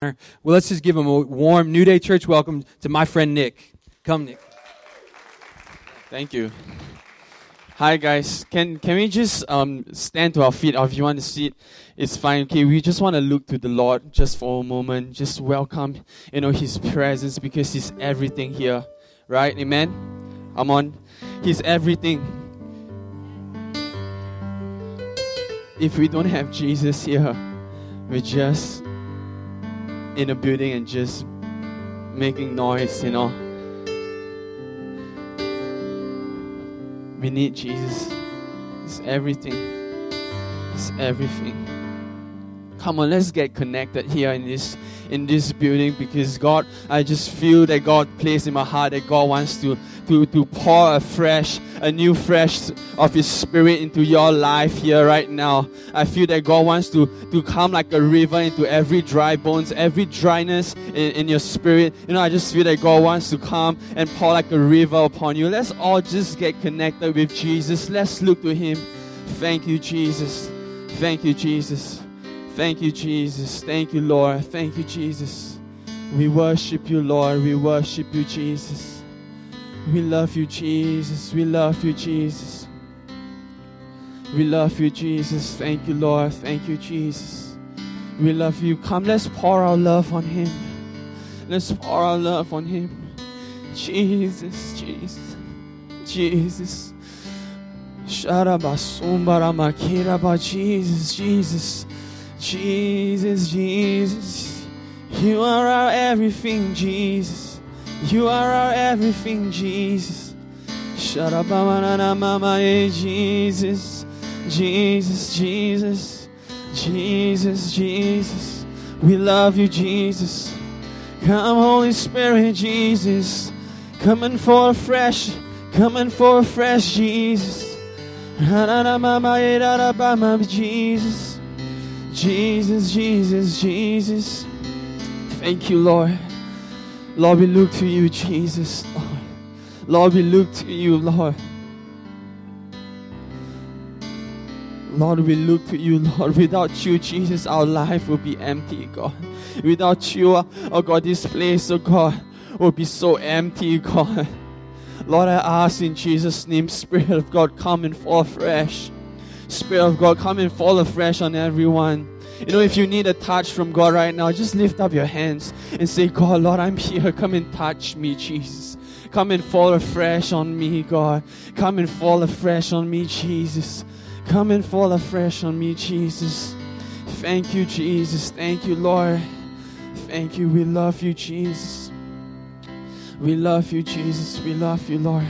Well, let's just give him a warm New Day Church welcome to my friend Nick. Come, Nick. Thank you. Hi guys, can can we just um, stand to our feet, or if you want to sit, it's fine. Okay, we just want to look to the Lord just for a moment, just welcome, you know, His presence because He's everything here, right? Amen. Come on, He's everything. If we don't have Jesus here, we're just in a building and just making noise, you know. We need Jesus. It's everything. It's everything. Come on, let's get connected here in this in this building because God, I just feel that God placed in my heart that God wants to to, to pour a fresh, a new fresh of His Spirit into your life here right now. I feel that God wants to, to come like a river into every dry bones, every dryness in, in your spirit. You know, I just feel that God wants to come and pour like a river upon you. Let's all just get connected with Jesus. Let's look to Him. Thank you, Jesus. Thank you, Jesus. Thank you, Jesus. Thank you, Lord. Thank you, Jesus. We worship you, Lord. We worship you, Jesus. We love you, Jesus. We love you, Jesus. We love you, Jesus. Thank you, Lord. Thank you, Jesus. We love you. Come, let's pour our love on Him. Let's pour our love on Him. Jesus, Jesus, Jesus. Sharabasumbarama Jesus, Jesus, Jesus, Jesus. You are our everything, Jesus. You are our everything, Jesus. Sharabamanana Jesus, Jesus, Jesus, Jesus, Jesus. We love you, Jesus. Come, Holy Spirit, Jesus. Coming for a fresh, coming for a fresh Jesus. Jesus, Jesus, Jesus, Jesus. Thank you, Lord. Lord, we look to you, Jesus. Lord, we look to you, Lord. Lord, we look to you, Lord. Without you, Jesus, our life will be empty, God. Without you, uh, oh God, this place, oh God, will be so empty, God. Lord, I ask in Jesus' name, Spirit of God, come and fall fresh. Spirit of God, come and fall afresh on everyone. You know, if you need a touch from God right now, just lift up your hands and say, God, Lord, I'm here. Come and touch me, Jesus. Come and fall afresh on me, God. Come and fall afresh on me, Jesus. Come and fall afresh on me, Jesus. Thank you, Jesus. Thank you, Lord. Thank you. We love you, Jesus. We love you, Jesus. We love you, Lord.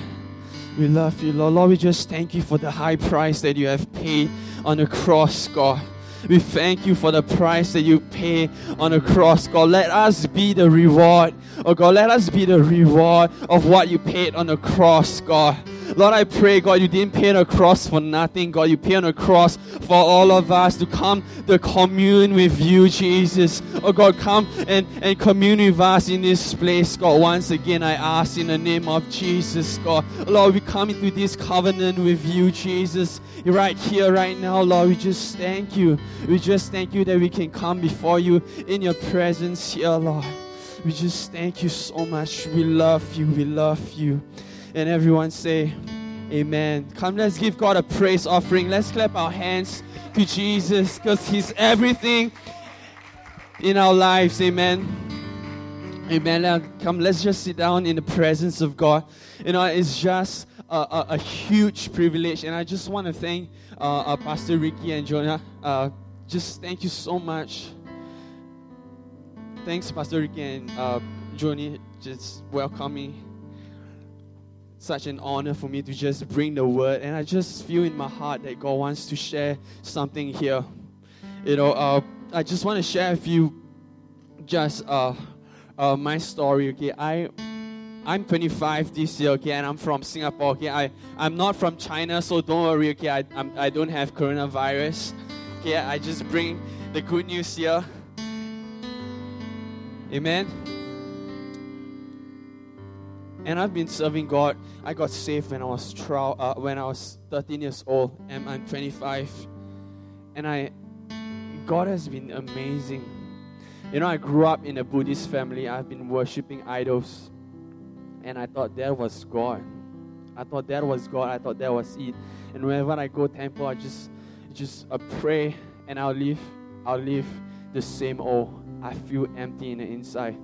We love you, Lord. Lord, we just thank you for the high price that you have paid on the cross, God. We thank you for the price that you pay on the cross, God. Let us be the reward. Oh, God, let us be the reward of what you paid on the cross, God. Lord, I pray, God, you didn't pay on a cross for nothing, God. You paid on a cross for all of us to come to commune with you, Jesus. Oh, God, come and, and commune with us in this place, God. Once again, I ask in the name of Jesus, God. Lord, we come into this covenant with you, Jesus. Right here, right now, Lord, we just thank you. We just thank you that we can come before you in your presence here, Lord. We just thank you so much. We love you. We love you. And everyone say, Amen. Come, let's give God a praise offering. Let's clap our hands to Jesus because He's everything in our lives. Amen. Amen. Come, let's just sit down in the presence of God. You know, it's just a, a, a huge privilege. And I just want to thank uh, uh, Pastor Ricky and Jonah. Uh, just thank you so much. Thanks, Pastor Ricky and uh, Johnny, just welcoming such an honor for me to just bring the word. And I just feel in my heart that God wants to share something here. You know, uh, I just want to share with you just uh, uh, my story. Okay, I I'm 25 this year. Okay, and I'm from Singapore. Okay, I I'm not from China, so don't worry. Okay, I I'm, I don't have coronavirus. Okay, I just bring the good news here. Amen and I've been serving God. I got saved when I was uh, when I was 13 years old, and I'm 25. And I, God has been amazing. You know, I grew up in a Buddhist family. I've been worshipping idols. And I thought that was God. I thought that was God. I thought that was it. And whenever I go temple, I just just uh, pray and I'll leave. I'll leave the same old. I feel empty in the inside.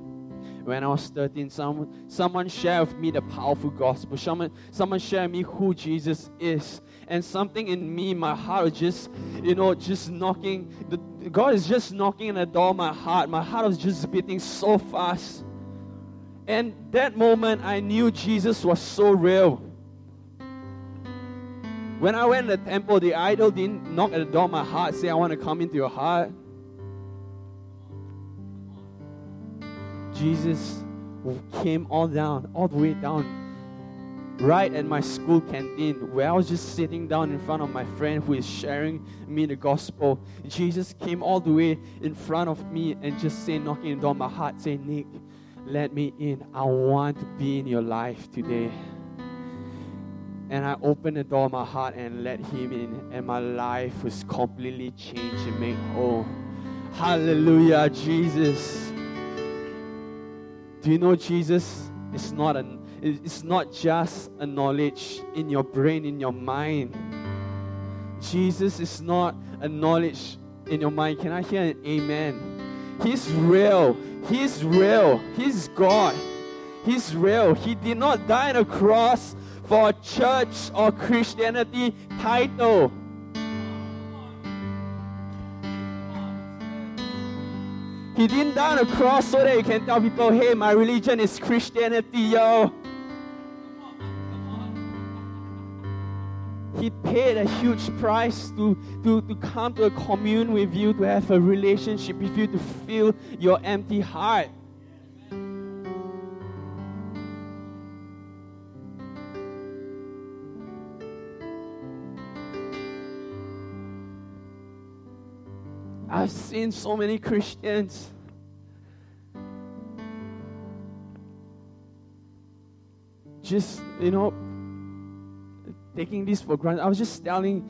When I was 13, someone, someone shared with me the powerful gospel. Someone, someone shared me who Jesus is. And something in me, my heart was just, you know, just knocking. The, God is just knocking on the door of my heart. My heart was just beating so fast. And that moment, I knew Jesus was so real. When I went to the temple, the idol didn't knock at the door of my heart, say, I want to come into your heart. Jesus came all down, all the way down, right at my school canteen, where I was just sitting down in front of my friend who is sharing me the gospel. Jesus came all the way in front of me and just saying, knocking at the door of my heart, saying, Nick, let me in. I want to be in your life today. And I opened the door of my heart and let him in, and my life was completely changed and made whole. Hallelujah, Jesus. Do you know Jesus is not a it's not just a knowledge in your brain, in your mind. Jesus is not a knowledge in your mind. Can I hear an amen? He's real. He's real. He's God. He's real. He did not die on a cross for a church or Christianity title. He didn't die on a cross so that you can tell people, hey, my religion is Christianity, yo. He paid a huge price to, to, to come to a commune with you, to have a relationship with you, to fill your empty heart. I've seen so many Christians. Just, you know, taking this for granted. I was just telling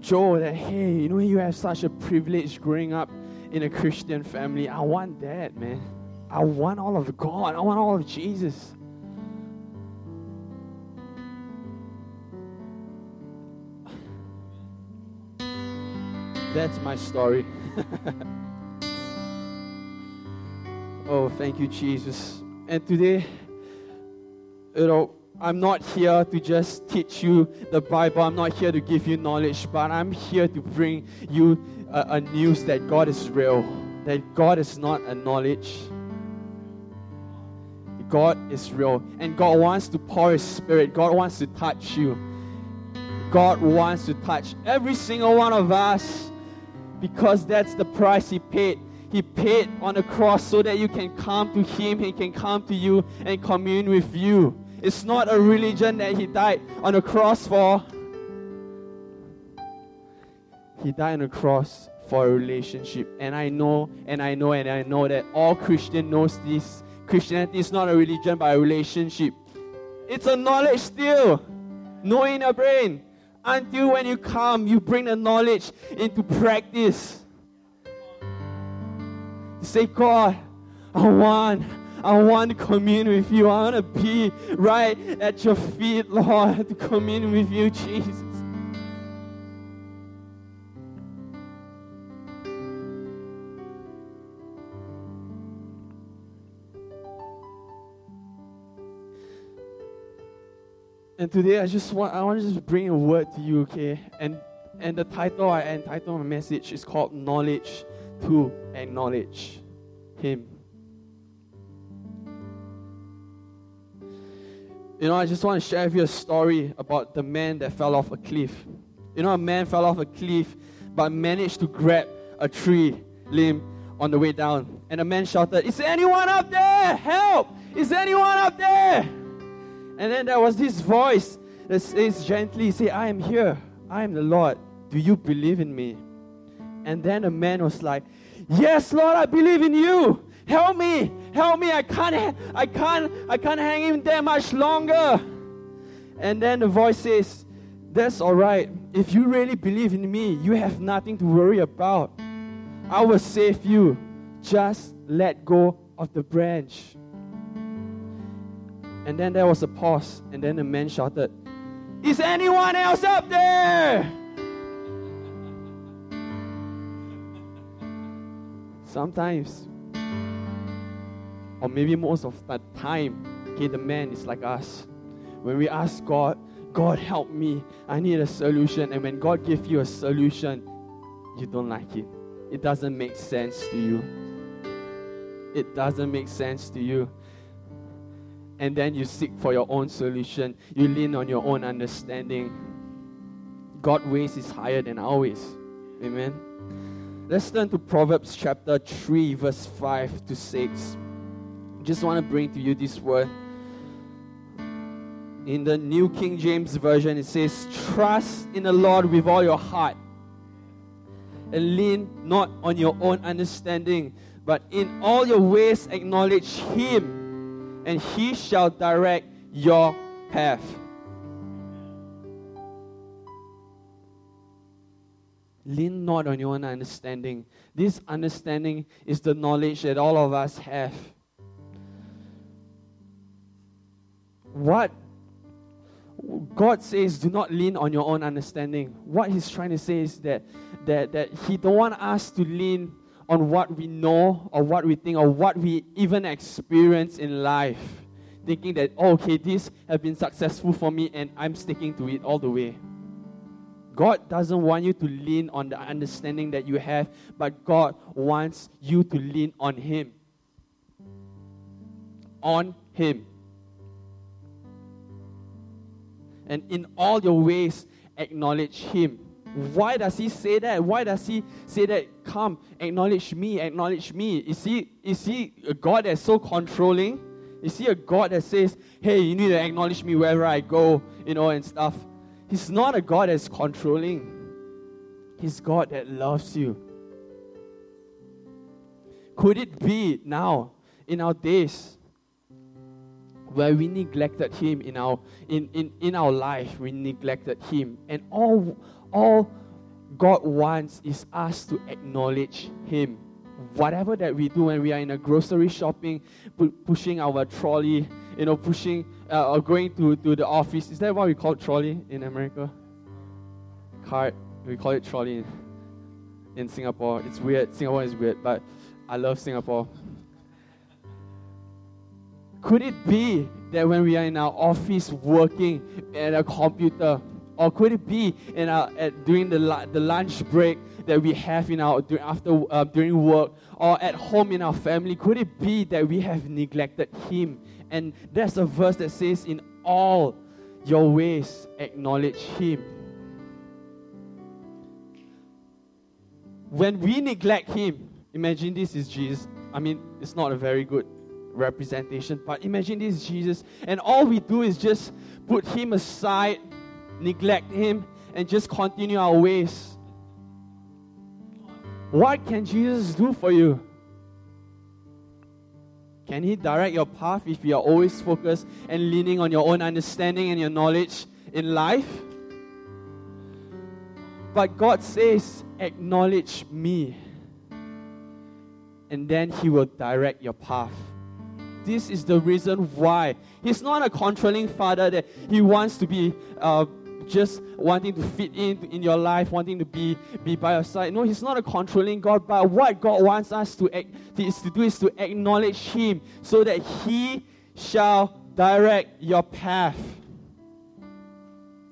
Joe that, hey, you know, you have such a privilege growing up in a Christian family. I want that, man. I want all of God. I want all of Jesus. That's my story. oh, thank you, Jesus. And today, you know, I'm not here to just teach you the Bible. I'm not here to give you knowledge, but I'm here to bring you a, a news that God is real, that God is not a knowledge. God is real, and God wants to pour His Spirit. God wants to touch you. God wants to touch every single one of us because that's the price He paid. He paid on the cross so that you can come to Him, He can come to you and commune with you. It's not a religion that He died on the cross for. He died on the cross for a relationship. And I know, and I know, and I know that all Christian knows this. Christianity is not a religion, but a relationship. It's a knowledge still. Knowing your brain until when you come, you bring the knowledge into practice. Say, God, I want, I want to commune with you. I want to be right at your feet, Lord, to commune with you, Jesus. And today I just want I want to just bring a word to you, okay? And and the title I entitled my message is called Knowledge to Acknowledge Him. You know, I just want to share with you a story about the man that fell off a cliff. You know, a man fell off a cliff but managed to grab a tree limb on the way down. And the man shouted, Is anyone up there? Help! Is anyone up there? And then there was this voice that says gently, say, I am here. I am the Lord. Do you believe in me? And then the man was like, Yes, Lord, I believe in you. Help me. Help me. I can't I can't I can't hang in there much longer. And then the voice says, That's all right. If you really believe in me, you have nothing to worry about. I will save you. just let go of the branch. And then there was a pause, and then the man shouted, Is anyone else up there? Sometimes, or maybe most of the time, okay, the man is like us. When we ask God, God help me, I need a solution, and when God gives you a solution, you don't like it. It doesn't make sense to you. It doesn't make sense to you. And then you seek for your own solution. You lean on your own understanding. God's ways is higher than our ways. Amen. Let's turn to Proverbs chapter 3, verse 5 to 6. Just want to bring to you this word. In the New King James Version, it says, Trust in the Lord with all your heart and lean not on your own understanding, but in all your ways acknowledge Him, and He shall direct your path. Lean not on your own understanding. This understanding is the knowledge that all of us have. What God says, do not lean on your own understanding. What He's trying to say is that, that, that He don't want us to lean on what we know or what we think or what we even experience in life. Thinking that, oh, okay, this has been successful for me and I'm sticking to it all the way. God doesn't want you to lean on the understanding that you have, but God wants you to lean on Him. On Him. And in all your ways, acknowledge Him. Why does He say that? Why does He say that? Come, acknowledge me, acknowledge me. Is He, is he a God that's so controlling? Is He a God that says, hey, you need to acknowledge me wherever I go, you know, and stuff? He's not a God that's controlling. He's God that loves you. Could it be now, in our days, where we neglected Him in our in, in, in our life, we neglected Him. And all all God wants is us to acknowledge Him. Whatever that we do when we are in a grocery shopping, pu- pushing our trolley, you know, pushing uh, or going to, to the office. Is that what we call trolley in America? Cart. We call it trolley in, in Singapore. It's weird. Singapore is weird, but I love Singapore. Could it be that when we are in our office working at a computer, or could it be in our, at, during the, the lunch break that we have in our during, after uh, during work, or at home in our family? Could it be that we have neglected Him and that's a verse that says, In all your ways, acknowledge Him. When we neglect Him, imagine this is Jesus. I mean, it's not a very good representation, but imagine this Jesus, and all we do is just put Him aside, neglect Him, and just continue our ways. What can Jesus do for you? Can He direct your path if you are always focused and leaning on your own understanding and your knowledge in life? But God says, Acknowledge me, and then He will direct your path. This is the reason why. He's not a controlling father that He wants to be. Uh, just wanting to fit in in your life, wanting to be, be by your side. No, He's not a controlling God, but what God wants us to, act, is to do is to acknowledge Him so that He shall direct your path.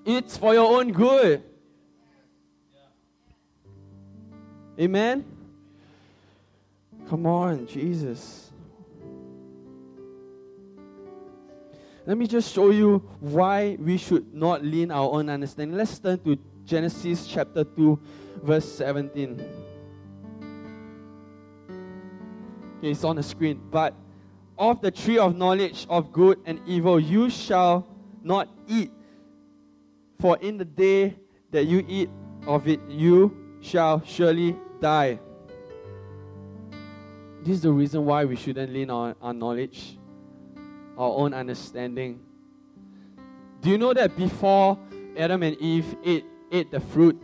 It's for your own good. Amen? Come on, Jesus. Let me just show you why we should not lean our own understanding. Let's turn to Genesis chapter 2, verse 17. Okay, it's on the screen. But of the tree of knowledge of good and evil you shall not eat, for in the day that you eat of it, you shall surely die. This is the reason why we shouldn't lean on our knowledge our own understanding. Do you know that before Adam and Eve ate, ate the fruit,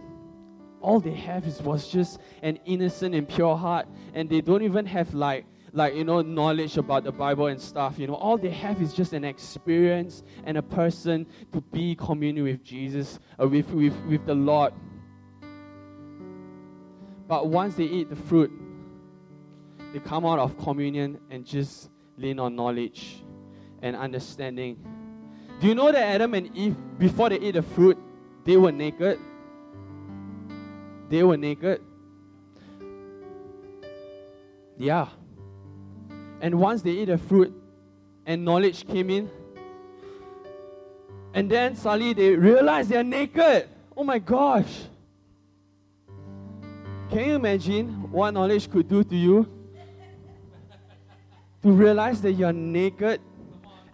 all they have is was just an innocent and pure heart, and they don't even have like like you know knowledge about the bible and stuff you know? All they have is just an experience and a person to be communion with jesus uh, with, with with the lord. But once they eat the fruit they come out of communion and just lean on knowledge and understanding do you know that adam and eve before they ate the fruit they were naked they were naked yeah and once they ate the fruit and knowledge came in, and then suddenly they realize they're naked. Oh my gosh. Can you imagine what knowledge could do to you? to realize that you're naked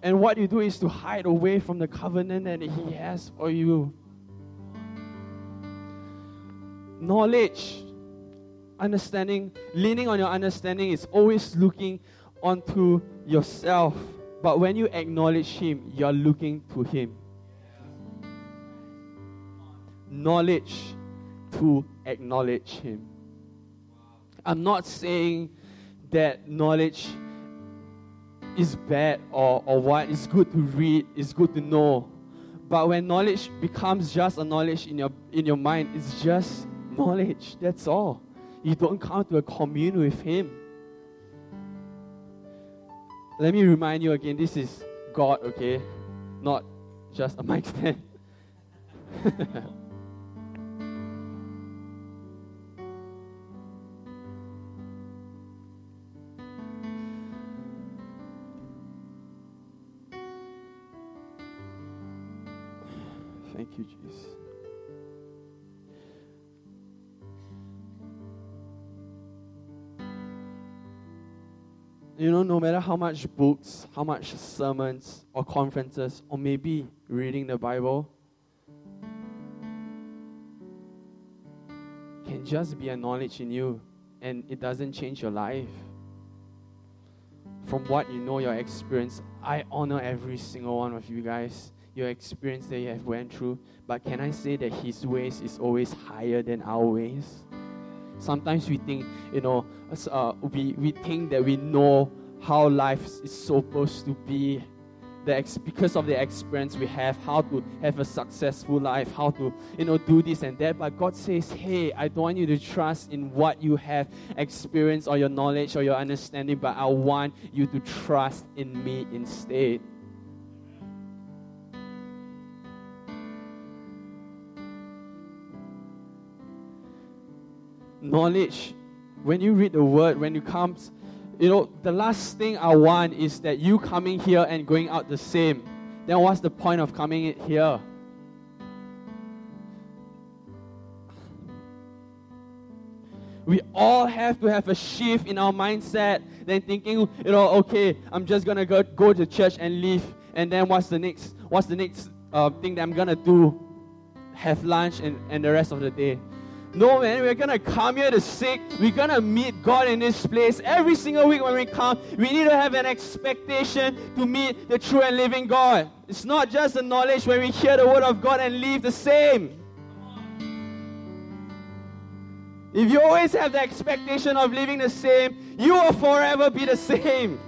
and what you do is to hide away from the covenant that He has for you. Knowledge, understanding, leaning on your understanding is always looking onto yourself. But when you acknowledge Him, you're looking to Him. Knowledge to acknowledge Him. I'm not saying that knowledge is bad or, or what. It's good to read, it's good to know. But when knowledge becomes just a knowledge in your in your mind, it's just knowledge. That's all. You don't come to a commune with Him. Let me remind you again this is God, okay? Not just a mic stand. how much books, how much sermons or conferences, or maybe reading the Bible, can just be a knowledge in you and it doesn't change your life. From what you know, your experience, I honor every single one of you guys, your experience that you have went through. But can I say that His ways is always higher than our ways? Sometimes we think, you know, uh, we, we think that we know how life is supposed to be. The ex- because of the experience we have, how to have a successful life, how to, you know, do this and that. But God says, hey, I don't want you to trust in what you have experienced or your knowledge or your understanding, but I want you to trust in me instead. knowledge. When you read the word, when you come, you know, the last thing I want is that you coming here and going out the same. Then what's the point of coming here? We all have to have a shift in our mindset, then thinking, you know, okay, I'm just gonna go go to church and leave, and then what's the next? What's the next uh, thing that I'm gonna do? Have lunch and, and the rest of the day. No, man, we're to come here to seek. We're to meet God in this place. Every single week when we come, we need to have an expectation to meet the true and living God. It's not just the knowledge when we hear the word of God and leave the same. If you always have the expectation of living the same, you will forever be the same.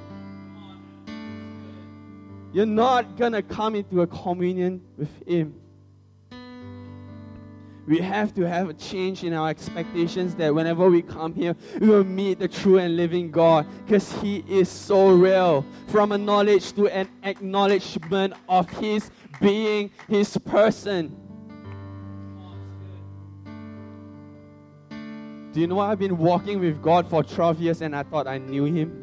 You're not to come into a communion with Him. We have to have a change in our expectations that whenever we come here, we will meet the true and living God because He is so real. From a knowledge to an acknowledgement of His being, His person. Do you know I've been walking with God for 12 years and I thought I knew Him?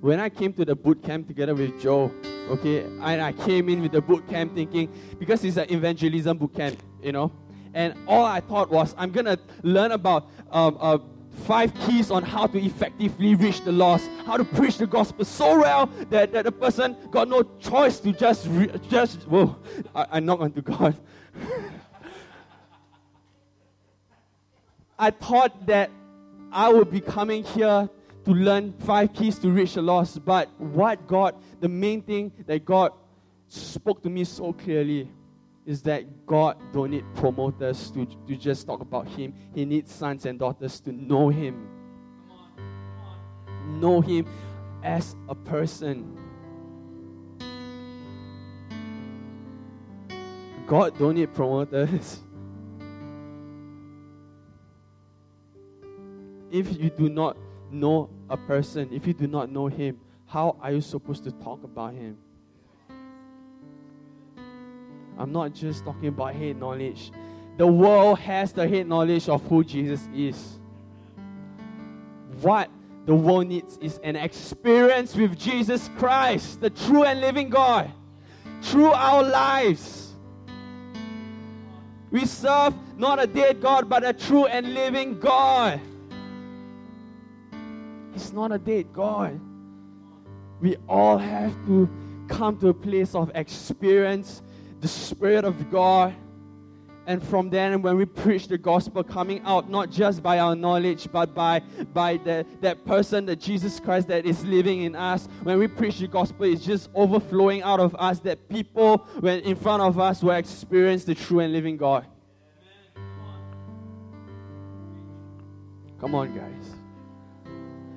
When I came to the boot camp together with Joe, okay, and I came in with the boot camp thinking, because it's an evangelism boot camp, you know, and all I thought was, I'm going to learn about um, uh, five keys on how to effectively reach the lost, how to preach the gospel so well that, that the person got no choice to just, re- just whoa, I, I knock onto God. I thought that I would be coming here to learn five keys to reach the lost, but what God, the main thing that God spoke to me so clearly is that God don't need promoters to, to just talk about Him. He needs sons and daughters to know Him. Know Him as a person. God don't need promoters. if you do not know a person, if you do not know him, how are you supposed to talk about him? I'm not just talking about head knowledge. The world has the head knowledge of who Jesus is. What the world needs is an experience with Jesus Christ, the true and living God, through our lives. We serve not a dead God, but a true and living God. He's not a dead God. We all have to come to a place of experience the Spirit of God. And from then, when we preach the gospel, coming out not just by our knowledge, but by, by the, that person, that Jesus Christ that is living in us, when we preach the gospel, it's just overflowing out of us that people, when in front of us, will experience the true and living God. Come on, guys.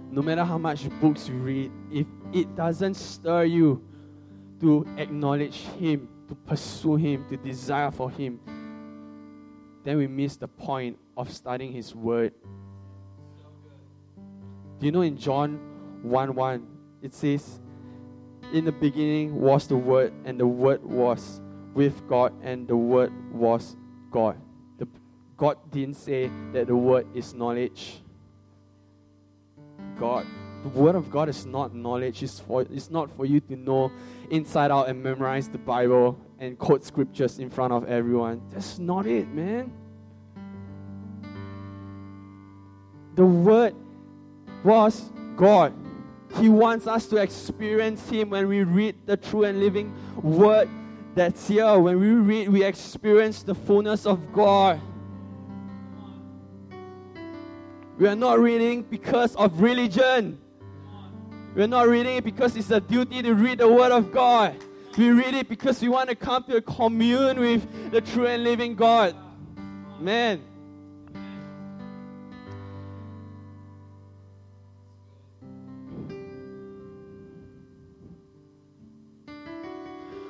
No matter how much books you read, if it doesn't stir you to acknowledge Him, to pursue Him, to desire for Him, then we miss the point of studying His Word. Do you know in John 1 1, it says, In the beginning was the Word, and the Word was with God, and the Word was God. The, God didn't say that the Word is knowledge. God the word of God is not knowledge. It's, for, it's not for you to know inside out and memorize the Bible and quote scriptures in front of everyone. That's not it, man. The word was God. He wants us to experience Him when we read the true and living word that's here. When we read, we experience the fullness of God. We are not reading because of religion. We're not reading it because it's a duty to read the Word of God. We read it because we want to come to commune with the true and living God. Man.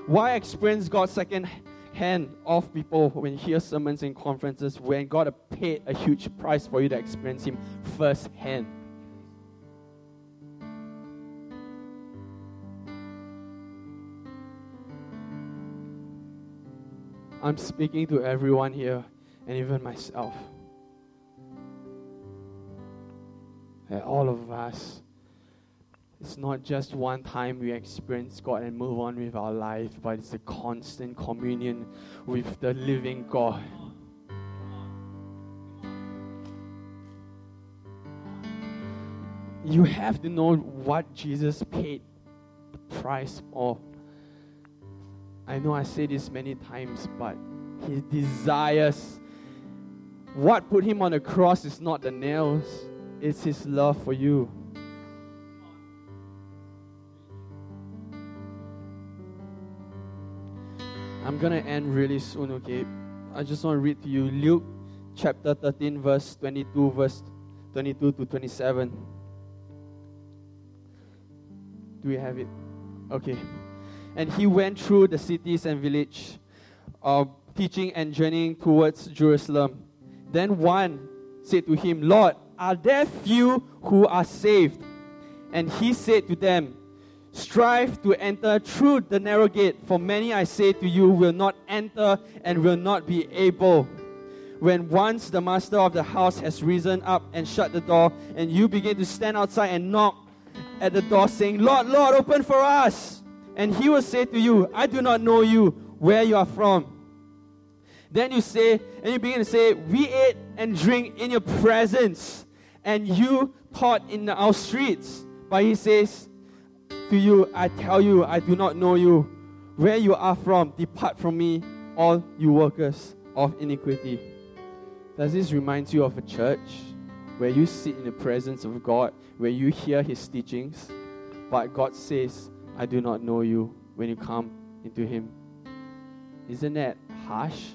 Why experience God second hand of people when you hear sermons in conferences when God paid a huge price for you to experience Him first hand? I'm speaking to everyone here and even myself. And all of us, it's not just one time we experience God and move on with our life, but it's a constant communion with the living God. You have to know what Jesus paid the price for I know I say this many times, but he desires. What put him on the cross is not the nails, it's his love for you. I'm going to end really soon, okay? I just want to read to you Luke chapter 13, verse 22, verse 22 to 27. Do we have it? Okay. And he went through the cities and village, uh, teaching and journeying towards Jerusalem. Then one said to him, Lord, are there few who are saved? And he said to them, Strive to enter through the narrow gate, for many, I say to you, will not enter and will not be able. When once the master of the house has risen up and shut the door, and you begin to stand outside and knock at the door, saying, Lord, Lord, open for us and he will say to you, I do not know you, where you are from. Then you say, and you begin to say, We ate and drink in your presence, and you taught in our streets. But he says to you, I tell you, I do not know you. Where you are from, depart from me, all you workers of iniquity. Does this remind you of a church where you sit in the presence of God, where you hear his teachings, but God says, I do not know you when you come into Him. Isn't that harsh.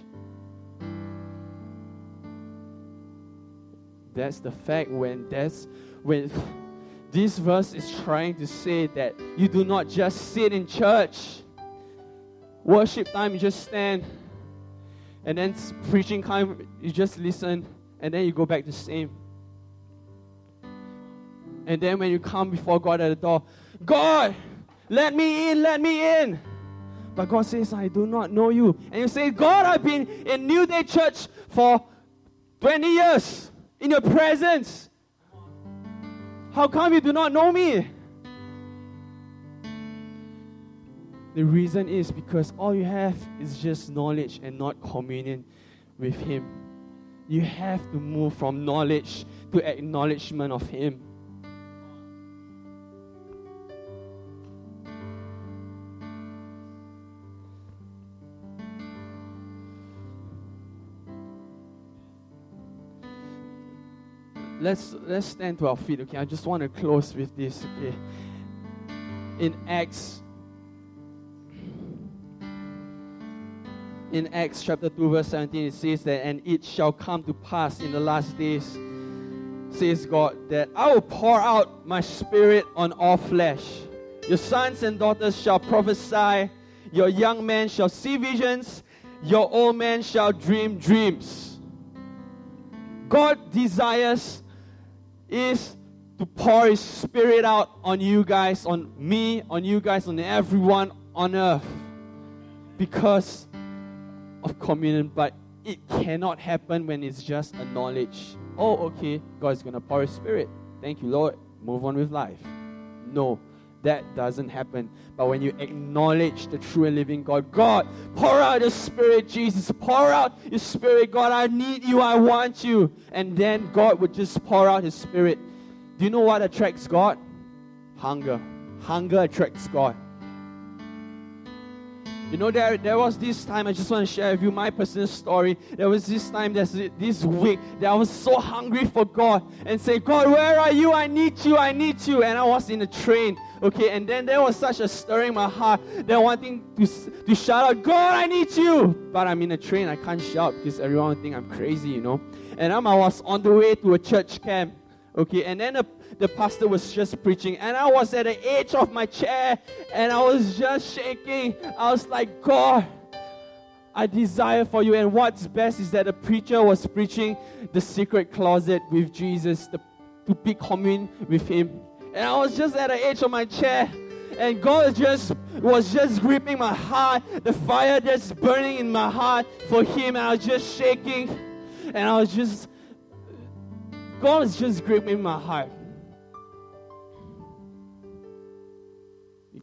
That's the fact when that's when this verse is trying to say that you do not just sit in church. Worship time, you just stand. And then preaching time, you just listen. And then you go back to same. And then when you come before God at the door, God, let me in, let me in. But God says, I do not know you. And you say, God, I've been in New Day Church for 20 years in your presence. How come you do not know me? The reason is because all you have is just knowledge and not communion with Him. You have to move from knowledge to acknowledgement of Him. Let's let's stand to our feet okay? I just want to close with this okay? In acts in acts chapter 2 verse 17 it says that and it shall come to pass in the last days says god that i will pour out my spirit on all flesh. Your sons and daughters shall prophesy. Your young men shall see visions. Your old men shall dream dreams. God desires is to pour His Spirit out on you guys, on me, on you guys, on everyone on earth because of communion. But it cannot happen when it's just a knowledge. Oh, okay, God's to pour His Spirit. Thank you, Lord. Move on with life. No, that doesn't happen. But when you acknowledge the true and living God, God, pour out your spirit, Jesus. Pour out your spirit, God. I need you. I want you. And then God would just pour out his spirit. Do you know what attracts God? Hunger. Hunger attracts God. You know, there, there was this time, I just want to share with you my personal story. There was this time, there's this week, that I was so hungry for God and say, God, where are you? I need you, I need you. And I was in a train, okay, and then there was such a stirring in my heart that wanting to, to shout out, God, I need you. But I'm in a train, I can't shout because everyone think I'm crazy, you know. And I was on the way to a church camp, okay, and then a the pastor was just preaching, and I was at the edge of my chair and I was just shaking. I was like, God, I desire for you. And what's best is that the preacher was preaching the secret closet with Jesus, the, to be commune with Him. And I was just at the edge of my chair and God just was just gripping my heart, the fire just burning in my heart for Him. And I was just shaking, and I was just, God is just gripping my heart.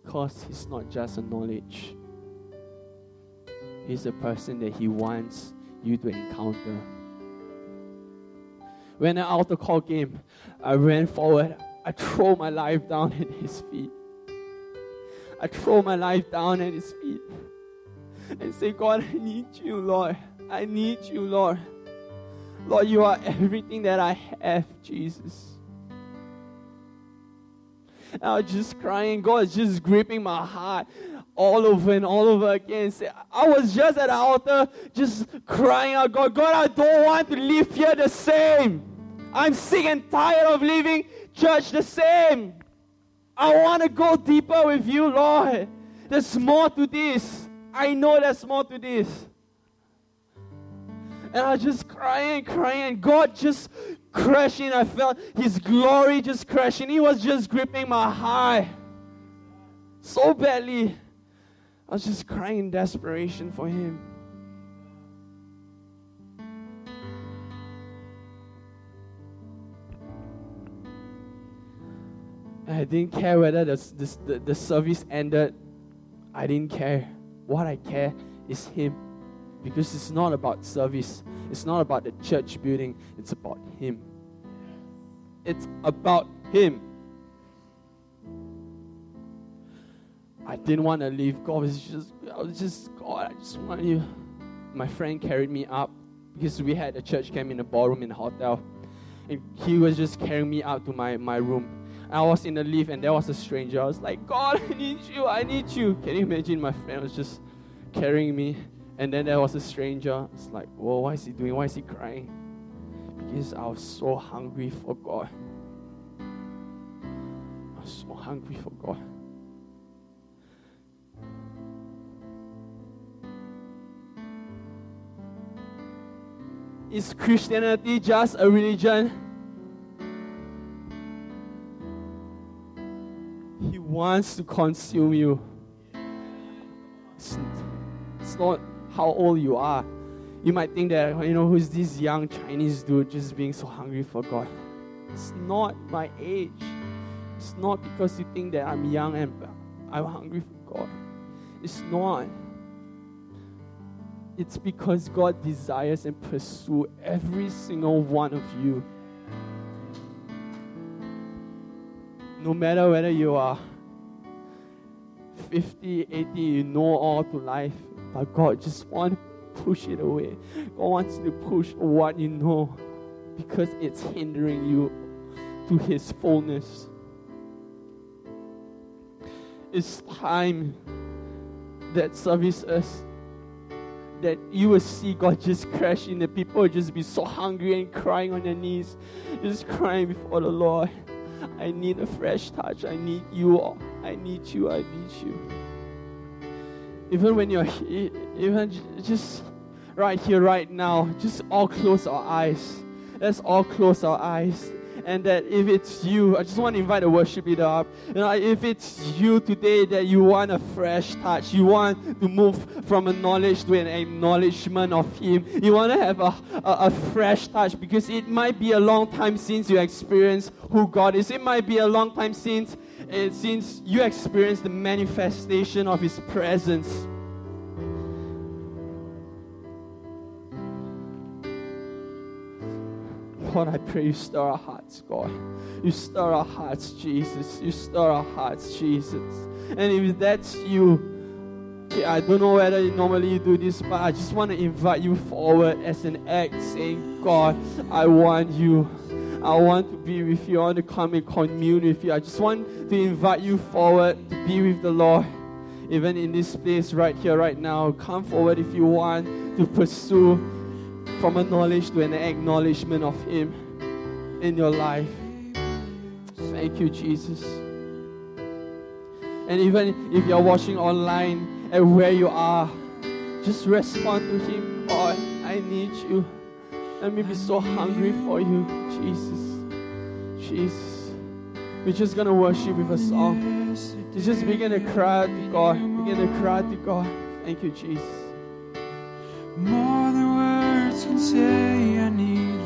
because He's not just a knowledge, He's a person that He wants you to encounter. When an altar call came, I ran forward. I throw my life down at His feet. I throw my life down at His feet and say, God, I need you, Lord. I need you, Lord. Lord, you are everything that I have, Jesus. I was just crying. God was just gripping my heart all over and all over again. I was just at the altar, just crying out, God, God, I don't want to live here the same. I'm sick and tired of living church the same. I want to go deeper with you, Lord. There's more to this. I know there's more to this. And I was just crying, crying, God just crashing. I felt His glory just crashing. He was just gripping my heart so badly. I was just crying in desperation for Him. I didn't care whether the, the, the service ended. I didn't care. What I care is Him. Because it's not about service, it's not about the church building, it's about Him. It's about Him. I didn't want to leave. God was just, I was just, God, I just want you. My friend carried me up because we had a church camp in a ballroom in a hotel. And he was just carrying me out to my, my room. I was in the lift and there was a stranger. I was like, God, I need you, I need you. Can you imagine my friend was just carrying me And then there was a stranger. It's like, whoa, what is he doing? Why is he crying? Because I was so hungry for God. I was so hungry for God. Is Christianity just a religion? He wants to consume you. It's, it's not how old you are. You might think that, you know, who's this young Chinese dude just being so hungry for God? It's not my age. It's not because you think that I'm young and I'm hungry for God. It's not. It's because God desires and pursue every single one of you. No matter whether you are 50, 80, you know all to life, but God just wants to push it away. God wants to push what you know because it's hindering you to His fullness. It's time that service us that you will see God just crash in, and people will just be so hungry and crying on their knees, just crying before the Lord. I need a fresh touch. I need you. All. I need you. I need you. Even when you're even just right here, right now, just all close our eyes. Let's all close our eyes and that if it's you, I just want to invite the worship leader up. You know, if it's you today that you want a fresh touch, you want to move from a knowledge to an acknowledgement of Him, you want to have a, a, a fresh touch because it might be a long time since you experienced who God is. It might be a long time since, uh, since you experienced the manifestation of His presence. Lord, I pray you stir our hearts, God. You stir our hearts, Jesus. You stir our hearts, Jesus. And if that's you, I don't know whether you normally do this, but I just want to invite you forward as an act saying, God, I want you. I want to be with you. I want to come and commune with you. I just want to invite you forward to be with the Lord. Even in this place right here, right now, come forward if you want to pursue from a knowledge to an acknowledgement of Him in your life. Thank you, Jesus. And even if you're watching online and where you are, just respond to Him. God, I need you. Let me be so hungry for you, Jesus. Jesus. We're just to worship with a song. You just begin to cry to God. Begin to cry to God. Thank you, Jesus. More than words can say, I need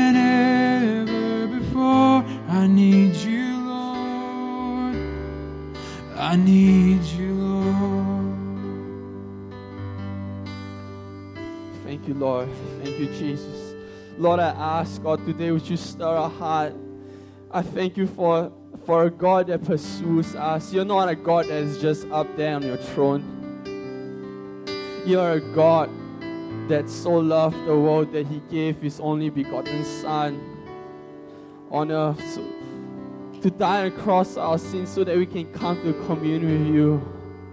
than ever before. I need you, Lord. I need you, Lord. Thank you, Lord. Thank you, Jesus. Lord, I ask, God, today would you stir our heart. I thank you for, for a God that pursues us. You're not a God that is just up there on your throne. You're a God that so loved the world that He gave His only begotten Son on earth to die across our sins so that we can come to commune with you,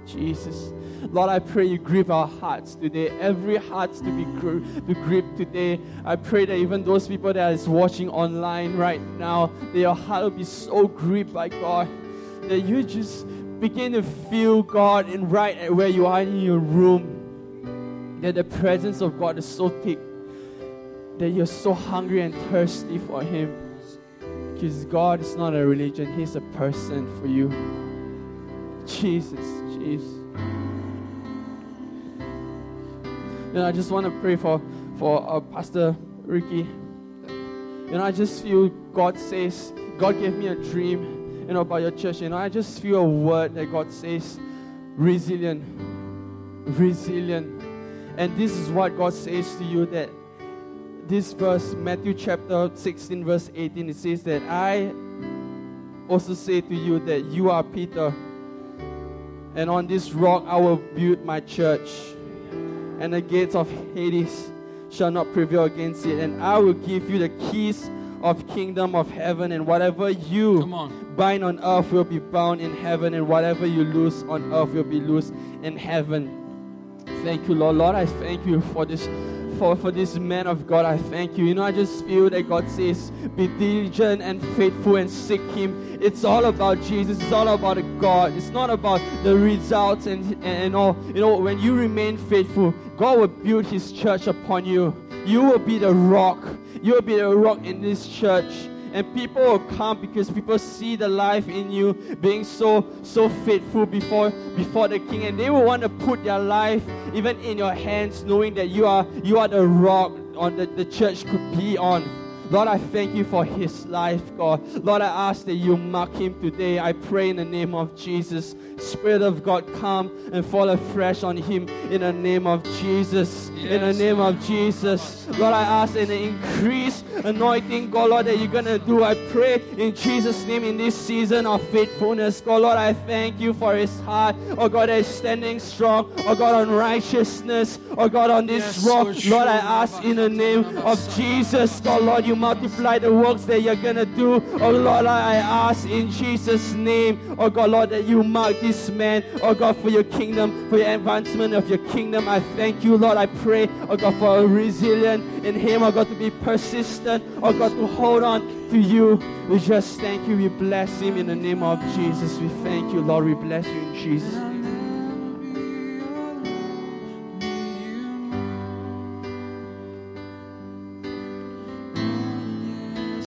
Jesus. Lord, I pray you grip our hearts today. Every heart to be gri- to grip today. I pray that even those people that is watching online right now, that your heart will be so gripped by God. that you just begin to feel God in right at where you are in your room. That the presence of God is so thick that you're so hungry and thirsty for Him. Because God is not a religion, He's a person for you. Jesus, Jesus. And I just want to pray for, for uh, Pastor Ricky. You know, I just feel God says, God gave me a dream, you know, about your church. You know, I just feel a word that God says, resilient, resilient. And this is what God says to you that this verse, Matthew chapter 16, verse 18, it says that I also say to you that you are Peter, and on this rock I will build my church, and the gates of Hades shall not prevail against it, and I will give you the keys of kingdom of heaven, and whatever you on. bind on earth will be bound in heaven, and whatever you loose on earth will be loosed in heaven. Thank you, Lord. Lord, I thank you for this. For, for this man of God, I thank you. You know, I just feel that God says, Be diligent and faithful and seek Him. It's all about Jesus. It's all about God. It's not about the results and, and, and all. You know, when you remain faithful, God will build His church upon you. You will be the rock. You will be the rock in this church and people will come because people see the life in you being so so faithful before before the king. And they will want to put their life even in your hands knowing that you are you are the rock on the, the church could be on Lord, I thank you for his life, God. Lord, I ask that you mark him today. I pray in the name of Jesus. Spirit of God, come and fall afresh on him in the name of Jesus. in the name of Jesus. Lord, I ask in the increased anointing, God, Lord, that you're going to do. I pray in Jesus' name in this season of faithfulness. God, Lord, I thank you for his heart. Oh, God, that is standing strong. Oh, God, on righteousness. Oh, God, on this Yes, rock. Lord, Lord, I ask in the name of Jesus, God, Lord, you multiply the works that you're going to do. Oh, Lord, I ask in Jesus' name. Oh, God, Lord, that you mark this man. Oh, God, for your kingdom, for your advancement of your kingdom. I thank you, Lord. I pray, oh, God, for a resilience in him. Oh, God, to be persistent. Oh, God, to hold on to you. We just thank you. We bless him in the name of Jesus. We thank you, Lord. We bless you in Jesus' name.